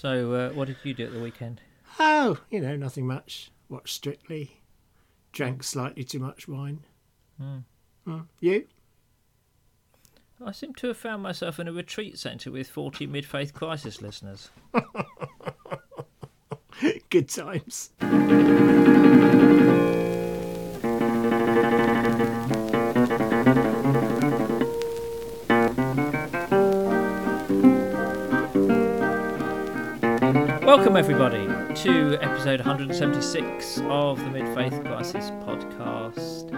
So, uh, what did you do at the weekend? Oh, you know, nothing much. Watched Strictly. Drank slightly too much wine. Hmm. Hmm. You? I seem to have found myself in a retreat centre with 40 mid faith crisis listeners. Good times. Welcome, everybody, to episode 176 of the Mid Faith Crisis podcast.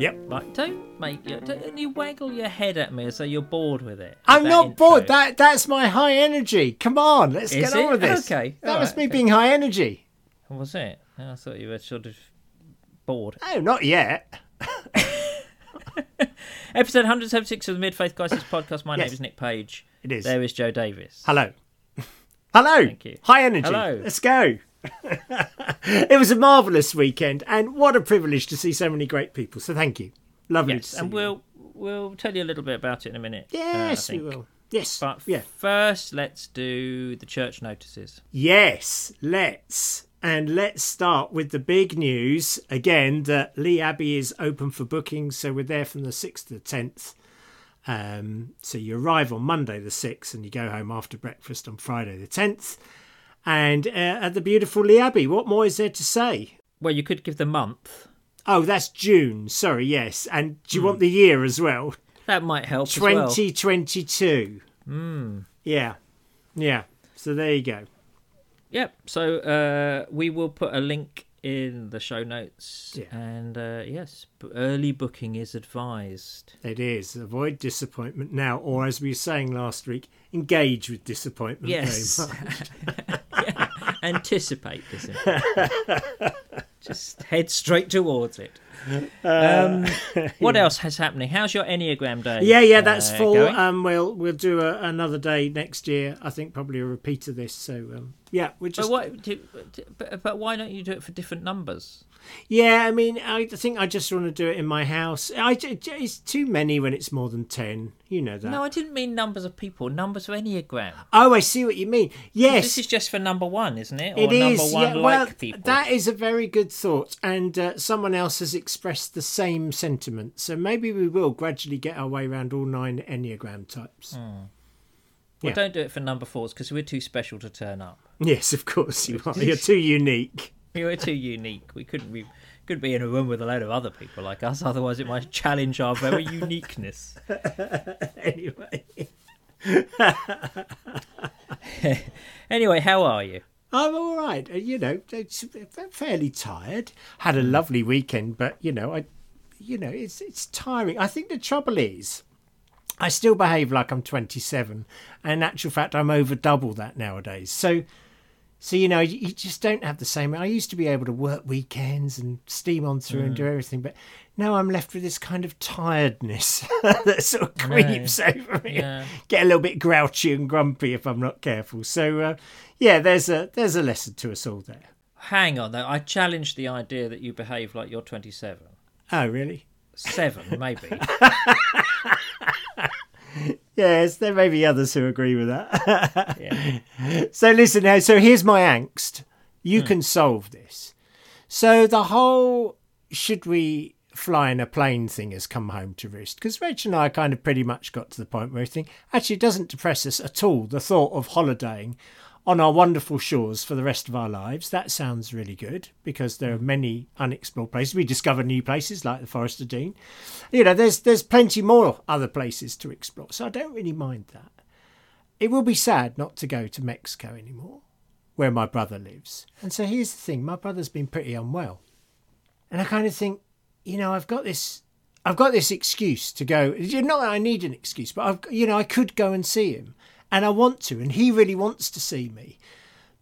Yep. Right, don't make your, don't you waggle your head at me as though you're bored with it. I'm not intro. bored. That that's my high energy. Come on, let's Is get on with this. Okay, That all was right, me okay. being high energy. What was it? Oh, I thought you were sort of bored. Oh, not yet. Episode 176 of the Mid Faith Crisis podcast. My Yes. name is Nick Page. It is. There is Joe Davies. Hello. Hello. Thank you. High energy. Hello. Let's go. it was a marvellous weekend, and what a privilege to see so many great people. So thank you. Lovely Yes, to see you. and we'll we'll tell you a little bit about it in a minute. uh, Yes, we will. Yes. But yeah. first, let's do the church notices. Yes, let's. And let's start with the big news again that Lee Abbey is open for bookings. So we're there from the 6th to the 10th. Um, so you arrive on Monday the 6th and you go home after breakfast on Friday the 10th. And uh, at the beautiful Lee Abbey, what more is there to say? Well, you could give the month. Oh, that's June. Sorry, yes. And do you want the year as well? That might help. as well. 2022. Mm. Yeah. Yeah. So there you go. Yep. So uh, we will put a link in the show notes. Yeah. And uh, yes, early booking is advised. It is. Avoid disappointment now, or as we were saying last week, engage with disappointment Yes. Yeah, Anticipate this. Just head straight towards it. Um, what else has happening? How's your Enneagram day? Yeah, yeah, that's uh, full. Um, we'll we'll do a, another day next year. I think probably a repeat of this. So um, yeah, But just what? Do, but, but why don't you do it for different numbers? Yeah. I mean, I think I just want to do it in my house. I it's too many when it's more than ten. You know that. No, I didn't mean numbers of people. Numbers of Enneagram. oh, I see what you mean. Yes, This is just for number one, isn't it? Or It is, number one yeah. like Well, people. that is a very good thought, and uh, someone else has expressed the same sentiment. So maybe we will gradually get our way around all nine enneagram types. Well, yeah. don't do it for number fours because we're too special to turn up. Yes, of course you are. You're too unique. We're too unique. We couldn't be could be in a room with a load of other people like us. Otherwise, it might challenge our very uniqueness. anyway, Anyway, how are you? I'm all right. Uh, You know, it's fairly tired. Had a Hmm. lovely weekend, but you know, I, you know, it's it's tiring. I think the trouble is. I still behave like I'm 27, and in actual fact, I'm over double that nowadays. So, so you know, you, just don't have the same. I used to be able to work weekends and steam on through and do everything, but now I'm left with this kind of tiredness that sort of creeps over me. Yeah. Get a little bit grouchy and grumpy if I'm not careful. So, uh, yeah, there's a there's a lesson to us all there. Hang on, though. I challenge the idea that you behave like you're 27. Oh, really? Seven, maybe. Yes, there may be others who agree with that. Yeah. So listen now. So here's my angst. You hmm. can solve this. So the whole should we fly in a plane thing has come home to roost because Rach and I kind of pretty much got to the point where we think actually it doesn't depress us at all. The thought of holidaying on our wonderful shores for the rest of our lives that sounds really good because there are many unexplored places. We discover new places like the Forest of Dean. You know, there's there's plenty more other places to explore. So I don't really mind that. It will be sad not to go to Mexico anymore, where my brother lives. And so here's the thing my brother's been pretty unwell. And I kind of think, you know, I've got this. I've got this excuse to go. Not that I need an excuse, but I've, you know, I could go and see him, and I want to, and he really wants to see me.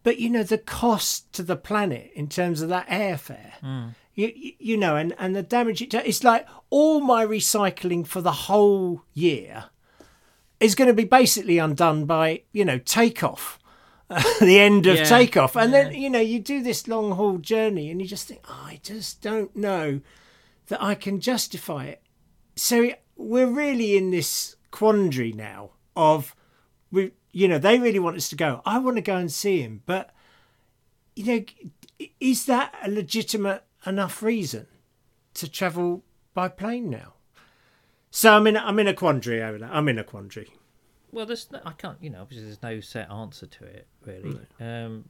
But you know, the cost to the planet in terms of that airfare, mm. you, you you know, and and the damage it does. It's like all my recycling for the whole year is going to be basically undone by you know takeoff the end of Yeah, takeoff and then you know you do this long haul journey and you just think oh, i just don't know that i can justify it so we're really in this quandary now of we you know, they really want us to go. I want to go and see him, but you know, is that a legitimate enough reason to travel by plane now? So I'm in I'm in a quandary over that. I'm in a quandary. Well, there's no, I can't, you know, obviously there's no set answer to it really. Um,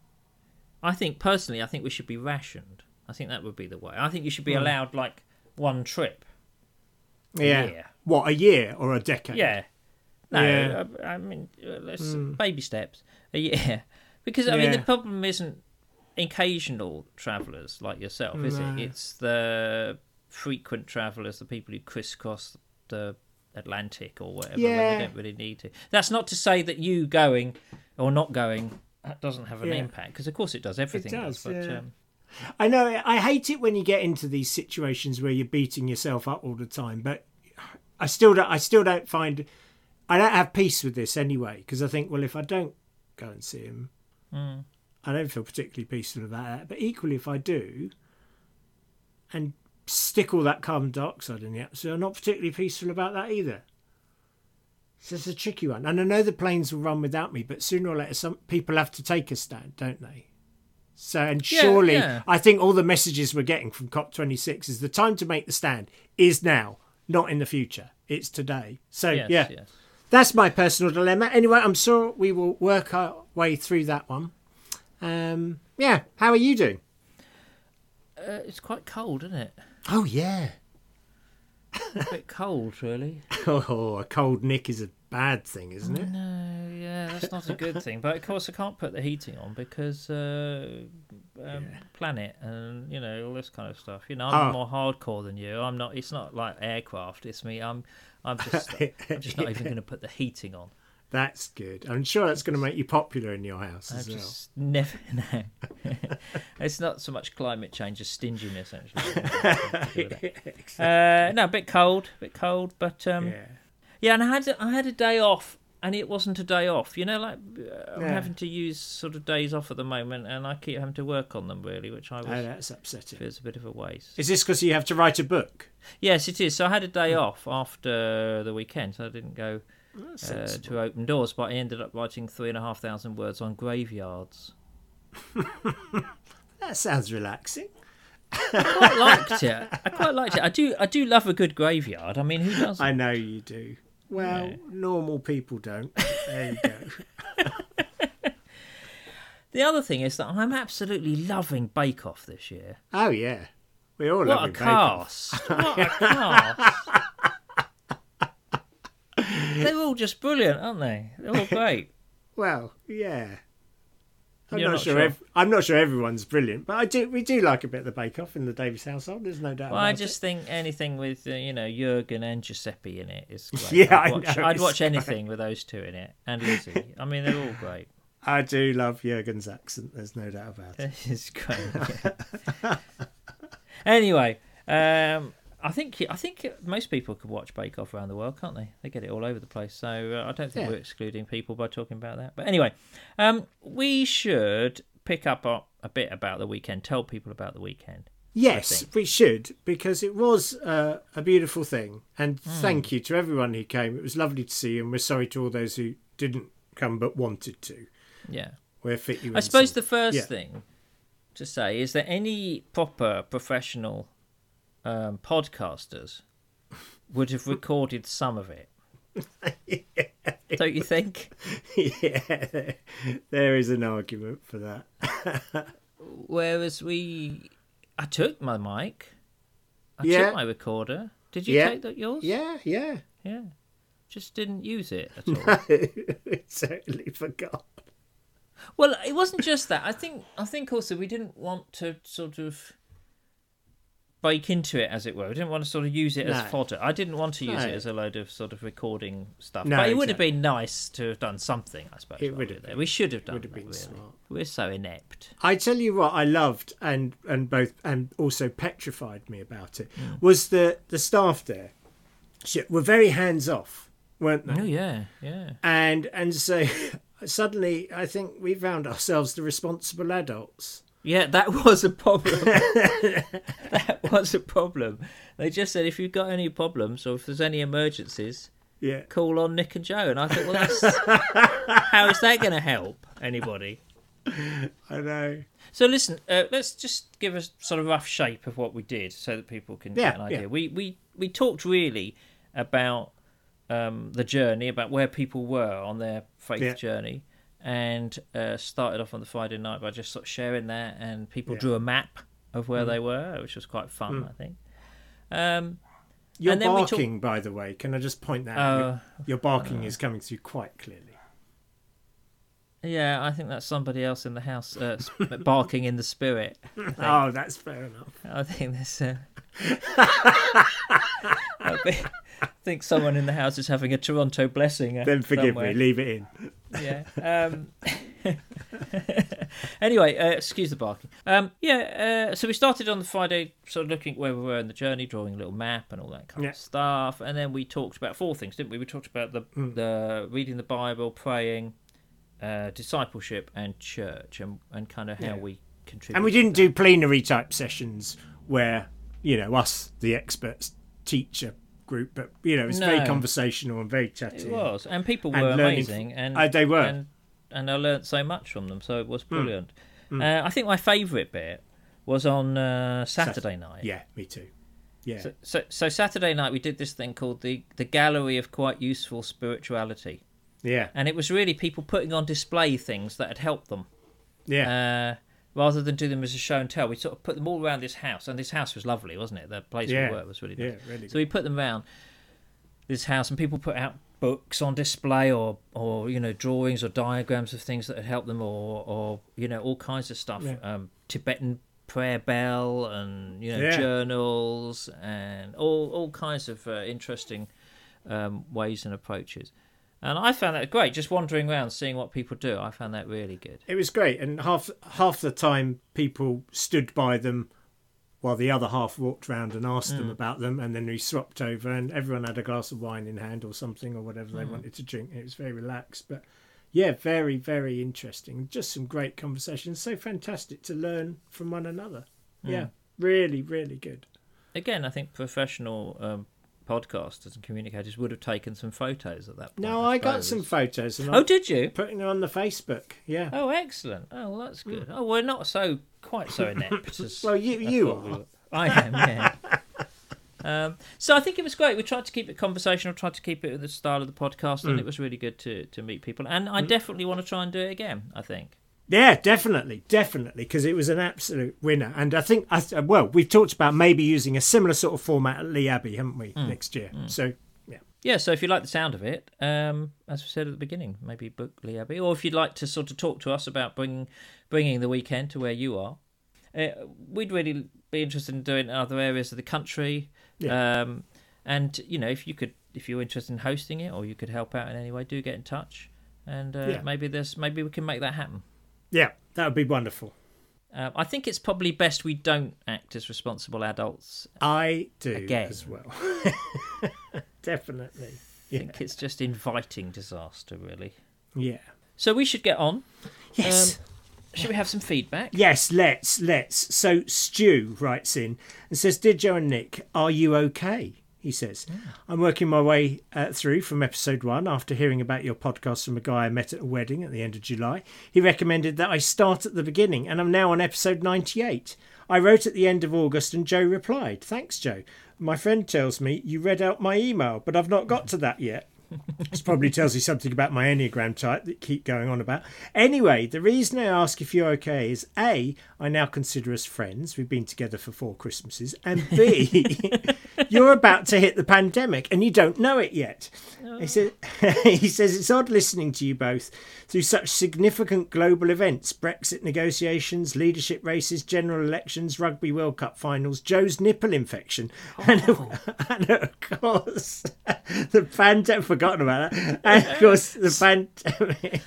I think personally, I think we should be rationed. I think that would be the way. I think you should be allowed like one trip. a Yeah. year. What a year or a decade? Yeah. No, Yeah. I, I mean, uh, let's baby steps. Yeah, because I mean the problem isn't occasional travellers like yourself, is No. it? It's the frequent travellers, the people who crisscross the Atlantic or whatever when Yeah. they don't really need to. That's not to say that you going or not going that doesn't have an Yeah. impact, because of course it does. Everything does, but yeah. um, I know. I hate it when you get into these situations where you're beating yourself up all the time. But I still don't. I still don't find. I don't have peace with this anyway because I think, well, if I don't go and see him, Hmm. I don't feel particularly peaceful about that. But equally, if I do, and stick all that carbon dioxide in the atmosphere, I'm not particularly peaceful about that either. So it's a tricky one. And I know the planes will run without me, but sooner or later, some people have to take a stand, don't they? So, and Yeah, surely, yeah. I think all the messages we're getting from COP26 is the time to make the stand is now, not in the future. It's today. So, yes, yeah, yes. That's my personal dilemma. Anyway, I'm sure we will work our way through that one. Um, yeah, how are you doing? Uh, it's quite cold, isn't it? Oh, yeah. A bit cold, really. Oh, a cold nick is a bad thing, isn't it? No, yeah, that's not a good thing. But of course, I can't put the heating on because uh, um, planet and you know all this kind of stuff. You know, I'm Oh. more hardcore than you. I'm not. It's not like aircraft. It's me. I'm. I'm just. I'm just not even going to put the heating on. That's good. I'm sure that's going to make you popular in your house I as well. just never. No. it's not so much climate change as stinginess, actually. uh, no, a bit cold, a bit cold, but um, Yeah. Yeah, and I had I had a day off, and it wasn't a day off. You know, like uh, I'm Yeah. having to use sort of days off at the moment, and I keep having to work on them really, which I was Oh, that's upsetting. feels a bit of a waste. Is this because you have to write a book? Yes, it is. So I had a day off after the weekend, so I didn't go uh, to open doors, but I ended up writing three and a half thousand words on graveyards. That sounds relaxing. I quite liked it. I quite liked it. I do. I do love a good graveyard. I mean, who doesn't? I know you do. Well, normal people don't. There you go. The other thing is that I'm absolutely loving Bake Off this year. Oh yeah, we all love Bake Off. cast! What a cast! They're all just brilliant, aren't they? They're all great. Well, yeah. I'm You're not, not sure. sure? Ev- I'm not sure everyone's brilliant, but I do. We do like a bit of the Bake Off in the Davies household. There's no doubt. Well, about I just think anything with uh, you know Jurgen and Giuseppe in it is great. Yeah, I'd watch, I'd watch anything with those two in it, and Lizzie. I mean, they're all great. I do love Jurgen's accent. There's no doubt about it. It's great. anyway, um, I think I think most people could watch Bake Off around the world, can't they? They get it all over the place. So uh, I don't think Yeah. we're excluding people by talking about that. But anyway, um, we should pick up a, a bit about the weekend. Tell people about the weekend. Yes, we should because it was uh, a beautiful thing. And Hmm. thank you to everyone who came. It was lovely to see you, and we're sorry to all those who didn't come but wanted to. Yeah. We'll fit you. I suppose some- the first yeah. thing to say is that any proper professional um, podcasters would have recorded some of it. Don't you think? yeah, there is an argument for that. Whereas we, I took my mic, I Yeah. took my recorder. Did you Yeah. take that yours? Yeah, yeah. Yeah. Just didn't use it at all. I totally forgot. Well, it wasn't just that. I think I think also we didn't want to sort of break into it, as it were. We didn't want to sort of use it No. as fodder. I didn't want to use No. it as a load of sort of recording stuff. No, but it would have been nice to have done something, I suppose. It would we have been. We should have done Would have been really. smart. We're so inept. I tell you what, I loved and and both and also petrified me about it hmm. was the the staff there. Shit, were very hands off, weren't they? Oh yeah, yeah. And and so suddenly, I think we found ourselves the responsible adults. Yeah, that was a problem. that was a problem. They just said if you've got any problems or if there's any emergencies, Yeah. call on Nick and Joe, and I thought, well, that's how is that going to help anybody? I know. So listen, uh, let's just give a sort of rough shape of what we did, so that people can Yeah, get an idea. yeah. We we we talked really about um, the journey, about where people were on their faith Yeah. journey, and uh, started off on the Friday night by just sort of sharing that, and people drew a map of where Mm. they were, which was quite fun, I think. Um, You're we talk- barking, by the way. Can I just point that Uh, out? Your, your barking is coming through quite clearly. yeah, I think that's somebody else in the house uh, barking in the spirit. Oh, that's fair enough. I think there's. Uh... I I think someone in the house is having a Toronto blessing. Uh, Then forgive somewhere. me. Leave it in. Yeah. Um... anyway, uh, excuse the barking. Um, yeah. Uh, so we started on the Friday, sort of looking where we were in the journey, drawing a little map and all that kind Yeah. of stuff, and then we talked about four things, didn't we? We talked about the Mm. the reading the Bible, praying, uh, discipleship, and church, and and kind of how Yeah. we contribute. And we didn't do plenary type sessions where, you know, us, the experts, teach a group, but, you know, it's very No. conversational and very chatty. It was, and people were learning amazing, and Uh, they were. And, and I learnt so much from them. So it was brilliant. Uh, I think my favourite bit was on uh, Saturday night. Yeah, me too. Yeah. So, so, so Saturday night we did this thing called the the Gallery of Quite Useful Spirituality, yeah. and it was really people putting on display things that had helped them. Yeah. Uh, rather than do them as a show and tell, we sort of put them all around this house, and this house was lovely, wasn't it? The place Yeah. we worked was really yeah, nice. really So we put them around this house, and people put out books on display, or or you know drawings or diagrams of things that had helped them, or or you know all kinds of stuff. Yeah. Um, Tibetan prayer bell, and you know Yeah. journals, and all all kinds of uh, interesting um, ways and approaches. And I found that great. Just wandering around, seeing what people do, I found that really good. It was great, and half half the time people stood by them, while the other half walked round and asked Mm. them about them, and then we swapped over, and everyone had a glass of wine in hand or something or whatever Mm. they wanted to drink. It was very relaxed, but yeah, very very interesting. Just some great conversations. So fantastic to learn from one another. Mm. Yeah, really really good. Again, I think professional um, podcasters and communicators would have taken some photos at that point. No, I got some photos, and Oh, I'm did you? putting them on the Facebook. Yeah. Oh, excellent. Oh, well, that's good. Oh, we're not so quite so inept as. Well, you I you thought we are. I am, yeah. um, so I think it was great. We tried to keep it conversational, tried to keep it in the style of the podcast, Mm. and it was really good to, to meet people. And I definitely want to try and do it again. I think. Yeah, definitely, definitely, because it was an absolute winner. And I think, I th- well, we've talked about maybe using a similar sort of format at Lee Abbey, haven't we, next year? So, yeah, Yeah, so if you like the sound of it, um, as we said at the beginning, maybe book Lee Abbey, or if you'd like to sort of talk to us about bringing bringing the weekend to where you are, uh, we'd really be interested in doing it in other areas of the country. Um, and you know, if you could, if you're interested in hosting it, or you could help out in any way, do get in touch, and uh, Yeah. maybe there's maybe we can make that happen. Yeah, that would be wonderful. Um, I think it's probably best we don't act as responsible adults. I do Again. as well. definitely. I think it's just inviting disaster, really. Yeah. So we should get on. Yes. Um, should we have some feedback? Yes, let's, let's. So Stu writes in and says, Dear Joe and Nick, are you okay? He says, I'm working my way uh, through from episode one after hearing about your podcast from a guy I met at a wedding at the end of July. He recommended that I start at the beginning, and I'm now on episode 98. I wrote at the end of August, and Joe replied, Thanks, Joe. My friend tells me you read out my email, but I've not got to that yet. This probably tells you something about my Enneagram type that you keep going on about. Anyway, the reason I ask if you're okay is A, I now consider us friends. We've been together for four Christmases. And B, you're about to hit the pandemic and you don't know it yet. He, says, he says it's odd listening to you both through such significant global events Brexit negotiations, leadership races, general elections, Rugby World Cup finals, Joe's nipple infection, oh. and, and of course, the pandemic. Forgotten about that. And of course, the pandemic.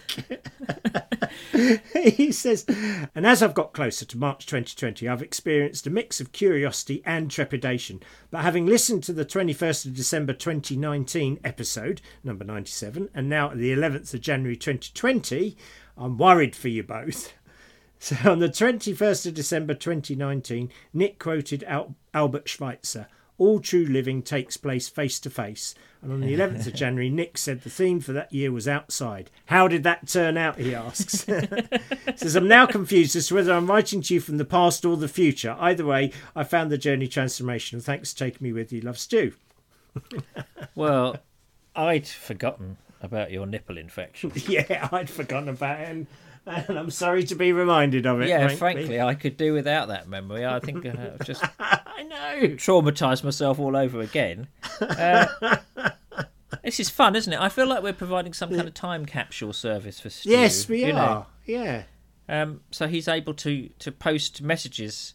he says, and as I've got closer to March 2020, I've experienced a mix of curiosity and trepidation. But having listened to the 21st of December 2019 episode, number 97, and now the 11th of January 2020, I'm worried for you both. So on the 21st of December 2019, Nick quoted Al- Albert Schweitzer All true living takes place face to face. And on the 11th of January, Nick said the theme for that year was outside. How did that turn out? He asks. Says, I'm now confused as to whether I'm writing to you from the past or the future. Either way, I found the journey transformational. Thanks for taking me with you. Love, Stu. Well, I'd forgotten about your nipple infection. yeah, I'd forgotten about it. And, I'm sorry to be reminded of it. Yeah, frankly, I could do without that memory. I think uh, I've just I know. traumatized myself all over again. Uh, this is fun, isn't it? I feel like we're providing some kind of time capsule service for Stu. Yes, we you know. are. Yeah. Um, so he's able to to post messages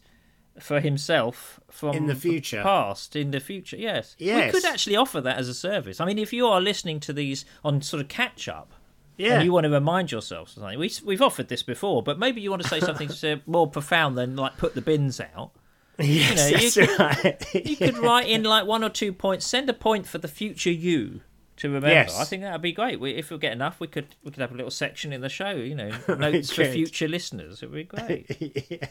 for himself from In the future. past, in the future. Yes, Yes. We could actually offer that as a service. I mean, if you are listening to these on sort of catch up, Yeah. and you want to remind yourself something, we, we've offered this before, but maybe you want to say something more profound than like put the bins out. yes, know, you that's right. You could write in like one or two points, send a point for the future you to remember. Yes. I think that would be great. We, if we get enough, we could we could have a little section in the show. You know, notes for future listeners. It would be great.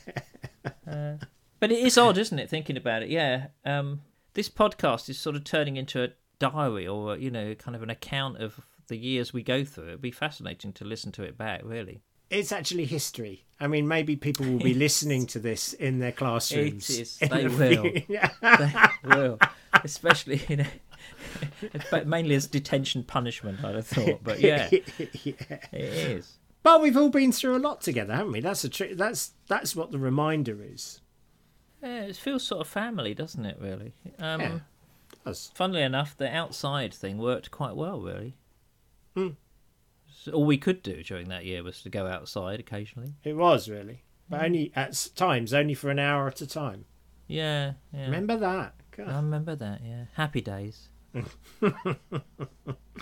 Uh, but it is odd, isn't it? Thinking about it, yeah. Um, this podcast is sort of turning into a diary, or you know, kind of an account of the years we go through. It'd be fascinating to listen to it back. Really, it's actually history. I mean, maybe people will be listening to this in their classrooms. It is. They the will. Yeah. they will, especially you know. But mainly as detention punishment, I'd have thought. But yeah, yeah. it is. But we've all been through a lot together, haven't we? That's a tri- that's that's what the reminder is. Yeah, it feels sort of family, doesn't it? Really. Um, Yeah. Does. Funnily enough, the outside thing worked quite well, really. Hmm. So all we could do during that year was to go outside occasionally. It was really, but only at times, only for an hour at a time. Yeah, yeah. Remember that? I remember that. Yeah, happy days.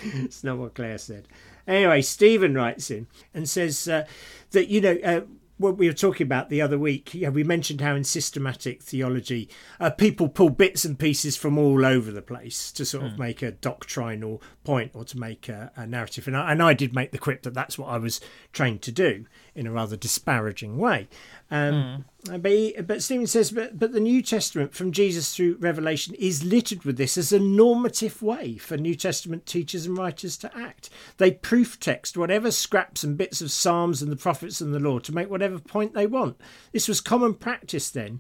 it's not what Claire said. Anyway, Stephen writes in and says uh, that you know. Uh, what we were talking about the other week, yeah, we mentioned how in systematic theology, uh, people pull bits and pieces from all over the place to sort of make a doctrinal point or to make a, a narrative. And I, and I did make the quip that that's what I was trained to do in a rather disparaging way. Um, But, he, but Stephen says, but, but the New Testament from Jesus through Revelation is littered with this as a normative way for New Testament teachers and writers to act. They proof text whatever scraps and bits of Psalms and the prophets and the law to make whatever point they want. This was common practice then.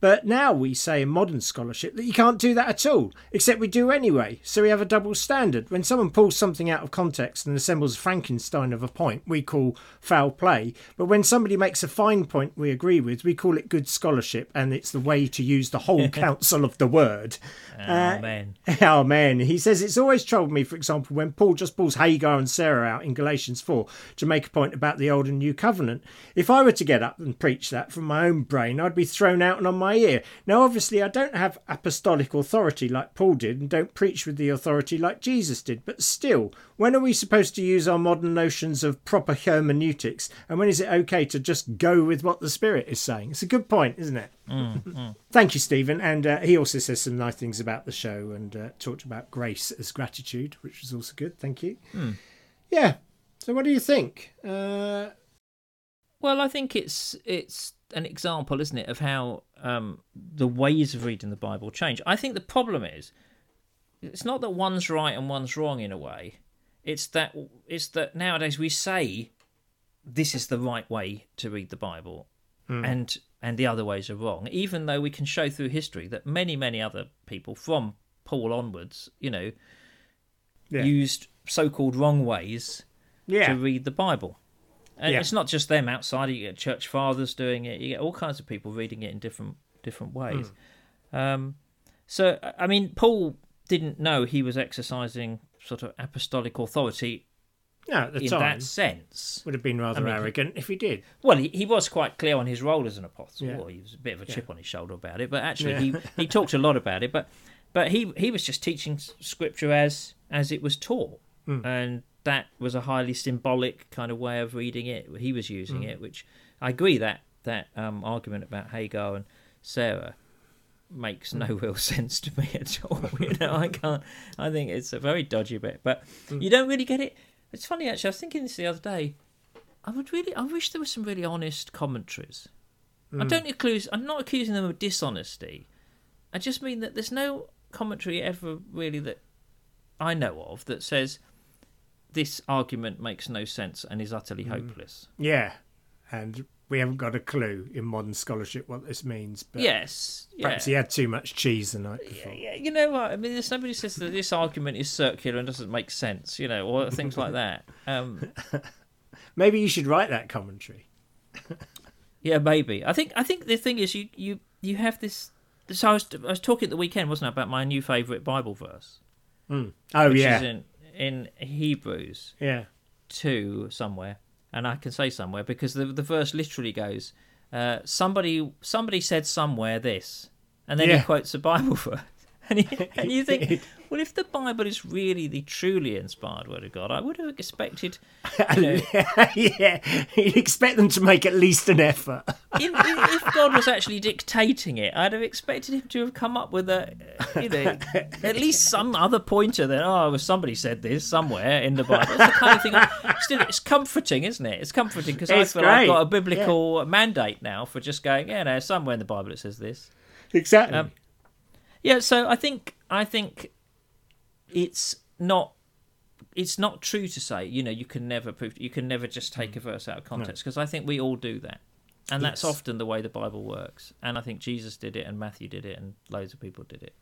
But now we say in modern scholarship that you can't do that at all, except we do anyway. So we have a double standard. When someone pulls something out of context and assembles a Frankenstein of a point, we call foul play. But when somebody makes a fine point we agree with, we call it good scholarship, and it's the way to use the whole counsel of the word. Uh, Amen. Amen. He says it's always troubled me, for example, when Paul just pulls Hagar and Sarah out in Galatians 4 to make a point about the Old and New Covenant. If I were to get up and preach that from my own brain, I'd be thrown out and on my ear. Now, obviously, I don't have apostolic authority like Paul did and don't preach with the authority like Jesus did, but still, when are we supposed to use our modern notions of proper hermeneutics and when is it okay to just go with what the Spirit is saying? It's a good point, isn't it? Thank you, Stephen. And uh, he also says some nice things about the show and uh, talked about grace as gratitude, which was also good. Thank you. Yeah. So, what do you think? Uh, Well, I think it's it's an example, isn't it, of how um, the ways of reading the Bible change. I think the problem is it's not that one's right and one's wrong in a way. It's that it's that nowadays we say this is the right way to read the Bible, and and the other ways are wrong. Even though we can show through history that many many other people from Paul onwards, you know, Yeah. used so-called wrong ways yeah. to read the Bible. And Yeah. it's not just them outside. You get church fathers doing it. You get all kinds of people reading it in different different ways. Hmm. Um, so, I mean, Paul didn't know he was exercising sort of apostolic authority no, at the in time. that sense. Would have been rather I mean, arrogant if he did. Well, he, he was quite clear on his role as an apostle. Yeah. Well, he was a bit of a chip on his shoulder about it, but actually Yeah. he, he talked a lot about it. But but he he was just teaching scripture as as it was taught, Hmm. and that was a highly symbolic kind of way of reading it. He was using Hmm. it, which I agree that that um, argument about Hagar and Sarah makes no real sense to me at all. You know, I can't. I think it's a very dodgy bit, but you don't really get it. It's funny actually. I was thinking this the other day. I would really. I wish there were some really honest commentaries. I don't accuse. I'm not accusing them of dishonesty, I just mean that there's no commentary ever really that I know of that says this argument makes no sense and is utterly Mm. hopeless. Yeah, and we haven't got a clue in modern scholarship what this means. But yes, yeah. perhaps he had too much cheese the night before. yeah, you know what? I mean, if somebody says that this argument is circular and doesn't make sense, you know, or things like that. Um, Maybe you should write that commentary. yeah, maybe. I think. I think the thing is, you you you have this. So I was I was talking at the weekend, wasn't I, about my new favourite Bible verse, Mm. Oh which yeah, is in in Hebrews yeah. two somewhere, and I can say somewhere because the the verse literally goes, uh, "Somebody somebody said somewhere this," and then Yeah. he quotes a Bible verse, and, and you think, well, if the Bible is really the truly inspired word of God, I would have expected, you know, yeah, you'd expect them to make at least an effort. in, if God was actually dictating it, I'd have expected him to have come up with a, you know, at least some other pointer that oh, somebody said this somewhere in the Bible. It's the kind of thing. I- Still, it's comforting, isn't it? It's comforting because I feel I've got a biblical mandate now for just going, yeah, no, somewhere in the Bible it says this. Exactly. Um, Yeah, so I think I think it's not it's not true to say you know you can never prove you can never just take mm. a verse out of context because I think we all do that, and that's Yes. often the way the Bible works. And I think Jesus did it, and Matthew did it, and loads of people did it.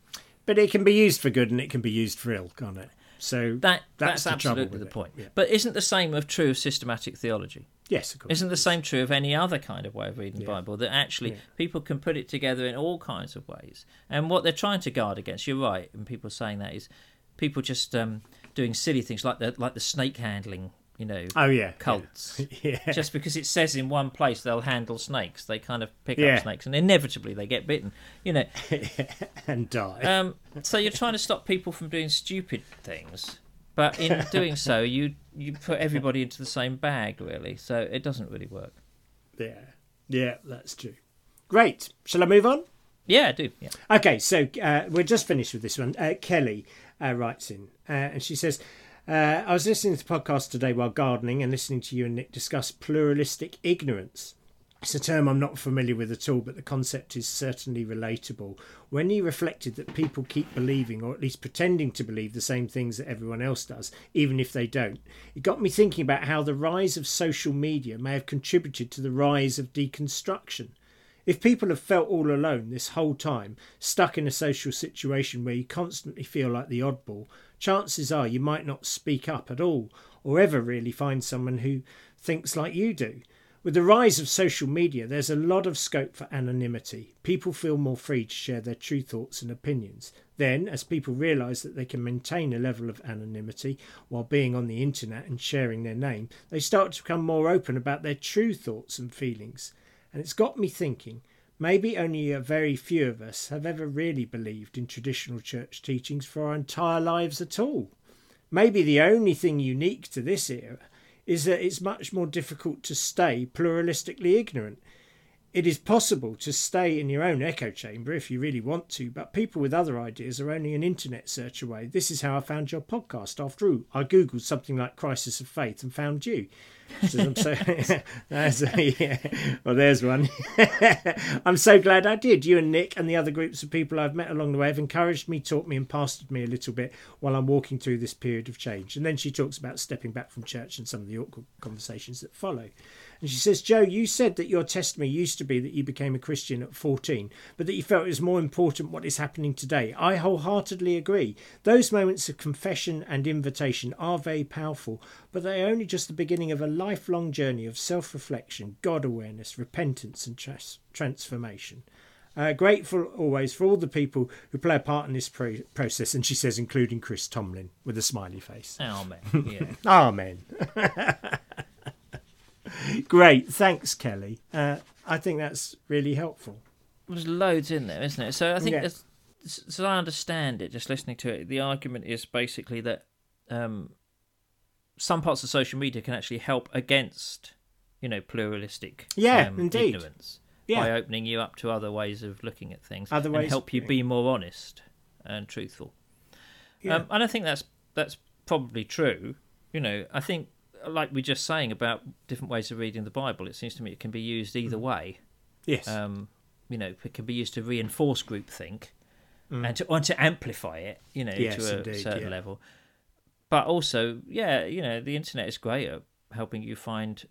but it can be used for good and it can be used for ill, can't it? So That That's that's, the trouble absolutely with the it, point. yeah. But isn't the same of true of systematic theology? yes, of course. Isn't the same true of any other kind of way of reading the Bible? That actually Yeah. people can put it together in all kinds of ways. And what they're trying to guard against, you're right, and people saying that is people just um, doing silly things like the like the snake handling, you know, Oh yeah, cults. Yeah. Just because it says in one place they'll handle snakes, they kind of pick Yeah. up snakes, and inevitably they get bitten. You know, and die. um, so you're trying to stop people from doing stupid things, but in doing so, you you put everybody into the same bag, really. So it doesn't really work. yeah, yeah, that's true. Great. Shall I move on? Yeah, I do. Yeah. Okay, so uh, we're just finished with this one. Uh, Kelly uh, writes in, uh, and she says, uh, "I was listening to the podcast today while gardening and listening to you and Nick discuss pluralistic ignorance. It's a term I'm not familiar with at all, but the concept is certainly relatable. When you reflected that people keep believing, or at least pretending to believe, the same things that everyone else does, even if they don't, it got me thinking about how the rise of social media may have contributed to the rise of deconstruction." If people have felt all alone this whole time, stuck in a social situation where you constantly feel like the oddball, chances are you might not speak up at all or ever really find someone who thinks like you do. With the rise of social media, there's a lot of scope for anonymity. People feel more free to share their true thoughts and opinions. Then, as people realise that they can maintain a level of anonymity while being on the internet and sharing their name, they start to become more open about their true thoughts and feelings. And it's got me thinking maybe only a very few of us have ever really believed in traditional church teachings for our entire lives at all. Maybe the only thing unique to this era is that it's much more difficult to stay pluralistically ignorant. It is possible to stay in your own echo chamber if you really want to, but people with other ideas are only an internet search away. This is how I found your podcast. After all, I googled something like crisis of faith and found you. So I'm so, that's, yeah. Well, there's one. I'm so glad I did. You and Nick and the other groups of people I've met along the way have encouraged me, taught me, and pastored me a little bit while I'm walking through this period of change. And then she talks about stepping back from church and some of the awkward conversations that follow. And she says, Joe, you said that your testimony used to be that you became a Christian at 14, but that you felt it was more important what is happening today. I wholeheartedly agree. Those moments of confession and invitation are very powerful, but they are only just the beginning of a lifelong journey of self reflection, God awareness, repentance, and trans- transformation. Uh, grateful always for all the people who play a part in this pro- process, and she says, including Chris Tomlin with a smiley face. Amen. Yeah. Amen. Great, thanks, Kelly. Uh, I think that's really helpful. There's loads in there, isn't it? So I think, Yeah. as, so I understand it, just listening to it, the argument is basically that um, some parts of social media can actually help against, you know, pluralistic Yeah, um, indeed. ignorance Yeah. by opening you up to other ways of looking at things Other and ways- help you be more honest and truthful. Yeah. Um, and I think that's that's probably true. You know, I think like we're just saying about different ways of reading the Bible, it seems to me it can be used either way yes. um, you know, it can be used to reinforce groupthink, and to and to amplify it, you know, Yes, to a indeed, certain yeah. level. But also, yeah, you know, the internet is great at helping you find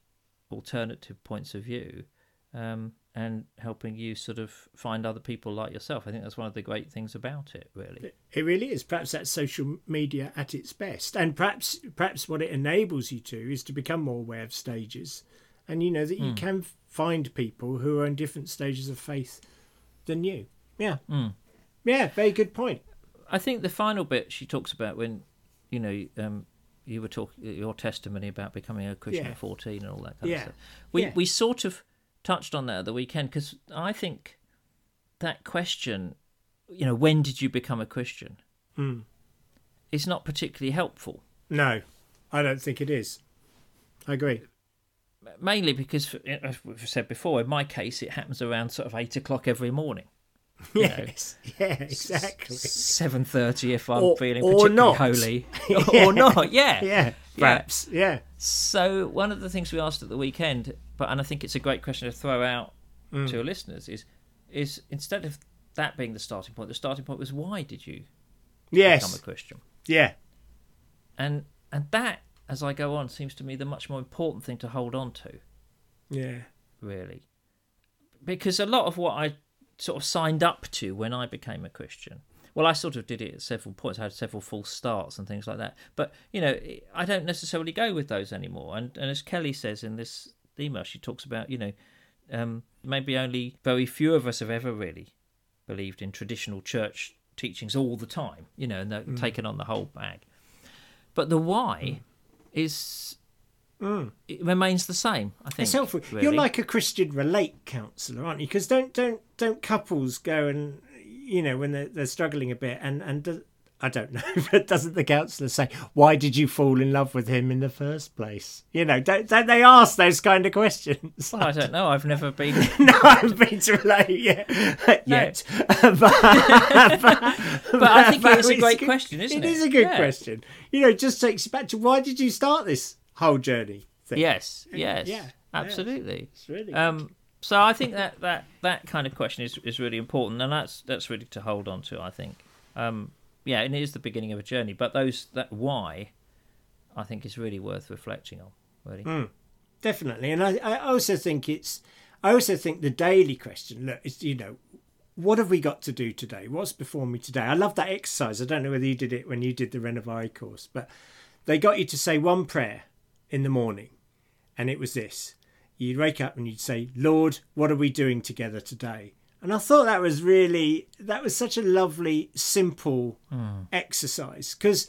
alternative points of view, um, and helping you sort of find other people like yourself. I think that's one of the great things about it, really. It really is. Perhaps that's social media at its best, and perhaps perhaps what it enables you to is to become more aware of stages, and you know that you can find people who are in different stages of faith than you. Yeah, yeah, very good point. I think the final bit she talks about when, you know, um, you were talking your testimony about becoming a Christian Yeah. at fourteen and all that kind Yeah. of stuff. We Yeah. we sort of touched on that at the weekend because I think that question, you know, when did you become a Christian, hmm. is not particularly helpful. No, I don't think it is. I agree. Mainly because, as we've said before, in my case, it happens around sort of eight o'clock every morning. Yes, yeah, exactly. Seven thirty if I'm Or- feeling or particularly not. holy, Yeah. or not. Yeah, Yeah, perhaps. Yeah, So one of the things we asked at the weekend, but and I think it's a great question to throw out Mm. to our listeners is is instead of that being the starting point, the starting point was why did you yes. become a Christian? yeah, And and that, as I go on, seems to me the much more important thing to hold on to, yeah, really, because a lot of what I sort of signed up to when I became a Christian. Well, I sort of did it at several points. I had several false starts and things like that. But you know, I don't necessarily go with those anymore. And and as Kelly says in this email, she talks about you know, um, maybe only very few of us have ever really believed in traditional church teachings all the time. You know, and they're taken on the whole bag. But the why is it remains the same. I think it's helpful. really. You're like a Christian relate counsellor, aren't you? Because don't don't don't couples go and you know when they're, they're struggling a bit and and do, I don't know, but doesn't the counsellor say why did you fall in love with him in the first place? You know, don't don't they ask those kind of questions? Well, I don't know. I've never been. no, I've been to relate yet. yet. but, but I think it's a great question, isn't it? It is a good Yeah. question. You know, it just takes you back to why did you start this whole journey? Thing? Yes, yes, Yeah, absolutely. It's really Um, so I think that, that, that kind of question is, is really important, and that's that's really to hold on to. I think, um, yeah, and it is the beginning of a journey. But those that why, I think, is really worth reflecting on. Really, Hmm. definitely and I, I also think it's i also think the daily question look it's you know what have we got to do today what's before me today i love that exercise i don't know whether you did it when you did the Renovaré course but they got you to say one prayer in the morning and it was this you'd wake up and you'd say lord what are we doing together today and i thought that was really that was such a lovely simple exercise because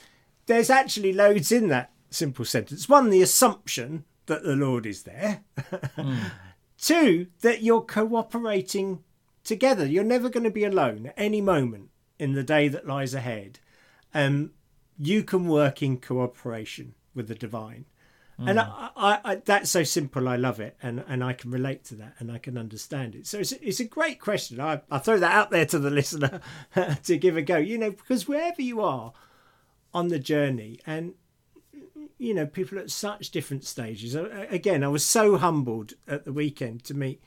there's actually loads in that simple sentence. One, the assumption that the Lord is there. Two, that you're cooperating together. You're never going to be alone at any moment in the day that lies ahead. Um, you can work in cooperation with the divine. And mm. I, I, I, that's so simple. I love it, and, and I can relate to that, and I can understand it. So it's, it's a great question. I, I throw that out there to the listener to give a go. You know, because wherever you are on the journey, and you know, people at such different stages. Again, I was so humbled at the weekend to meet,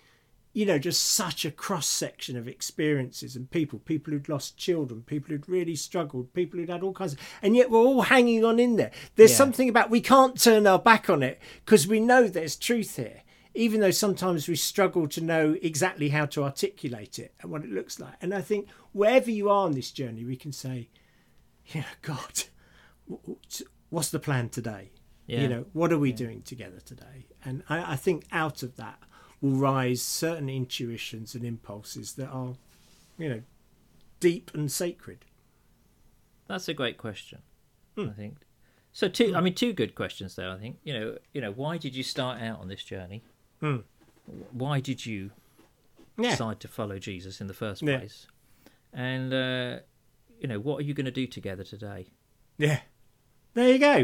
you know, just such a cross section of experiences and people. People who'd lost children, people who'd really struggled, people who'd had all kinds of, and yet we're all hanging on in there. There's Yeah. something about we can't turn our back on it because we know there's truth here. Even though sometimes we struggle to know exactly how to articulate it and what it looks like. And I think wherever you are on this journey, we can say, yeah, God, what's the plan today? Yeah. You know, what are we doing together today? And I, I think out of that will rise certain intuitions and impulses that are, you know, deep and sacred. that's a great question. Hmm. I think. So two, I mean, two good questions there. I think you know, you know, why did you start out on this journey? Hmm. Why did you Yeah. decide to follow Jesus in the first Yeah. place? And uh, you know, what are you going to do together today? Yeah. There you go.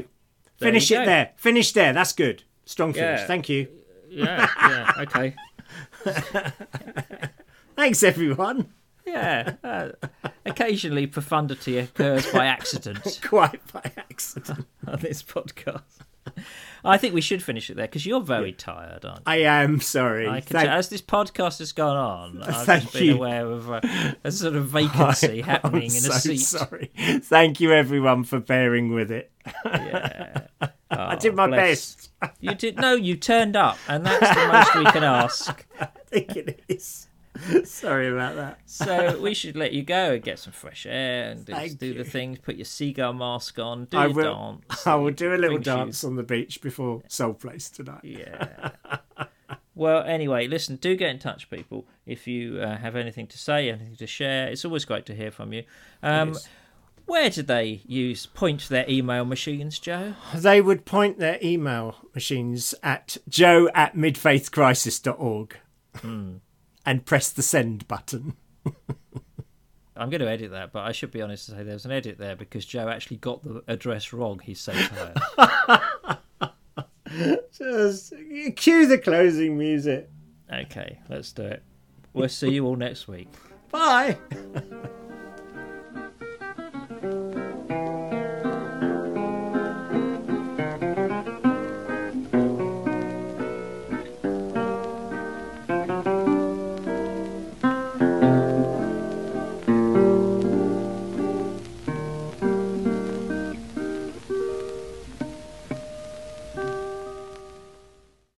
There Finish you it go. there. Finish there. That's good. Strong finish. Yeah. Thank you. Yeah, yeah, okay, Thanks, everyone. yeah. Uh, occasionally, profundity occurs by accident Quite by accident. on this podcast. I think we should finish it there because you're very tired, aren't you? I am sorry. I can Thank- as this podcast has gone on, I've Thank just been you. aware of a, a sort of vacancy happening I'm in so a seat. sorry. Thank you, everyone, for bearing with it. Yeah. I Oh, did my bless. best. You did no, you turned up, and that's the most we can ask. I think it is. sorry about that. So we should let you go and get some fresh air and do, do the things. Put your seagull mask on. Do I your will. dance. I will do a little dance on the beach before Soul Place tonight. Yeah. well, anyway, listen. Do get in touch, people. If you uh, have anything to say, anything to share, it's always great to hear from you. Um. Where do they use point their email machines, Joe? They would point their email machines at joe at midfaithcrisis.org Hmm. and press the send button. I'm going to edit that, but I should be honest to say there was an edit there because Joe actually got the address wrong. He's so tired. Just cue the closing music. okay, let's do it. We'll see you all next week. Bye.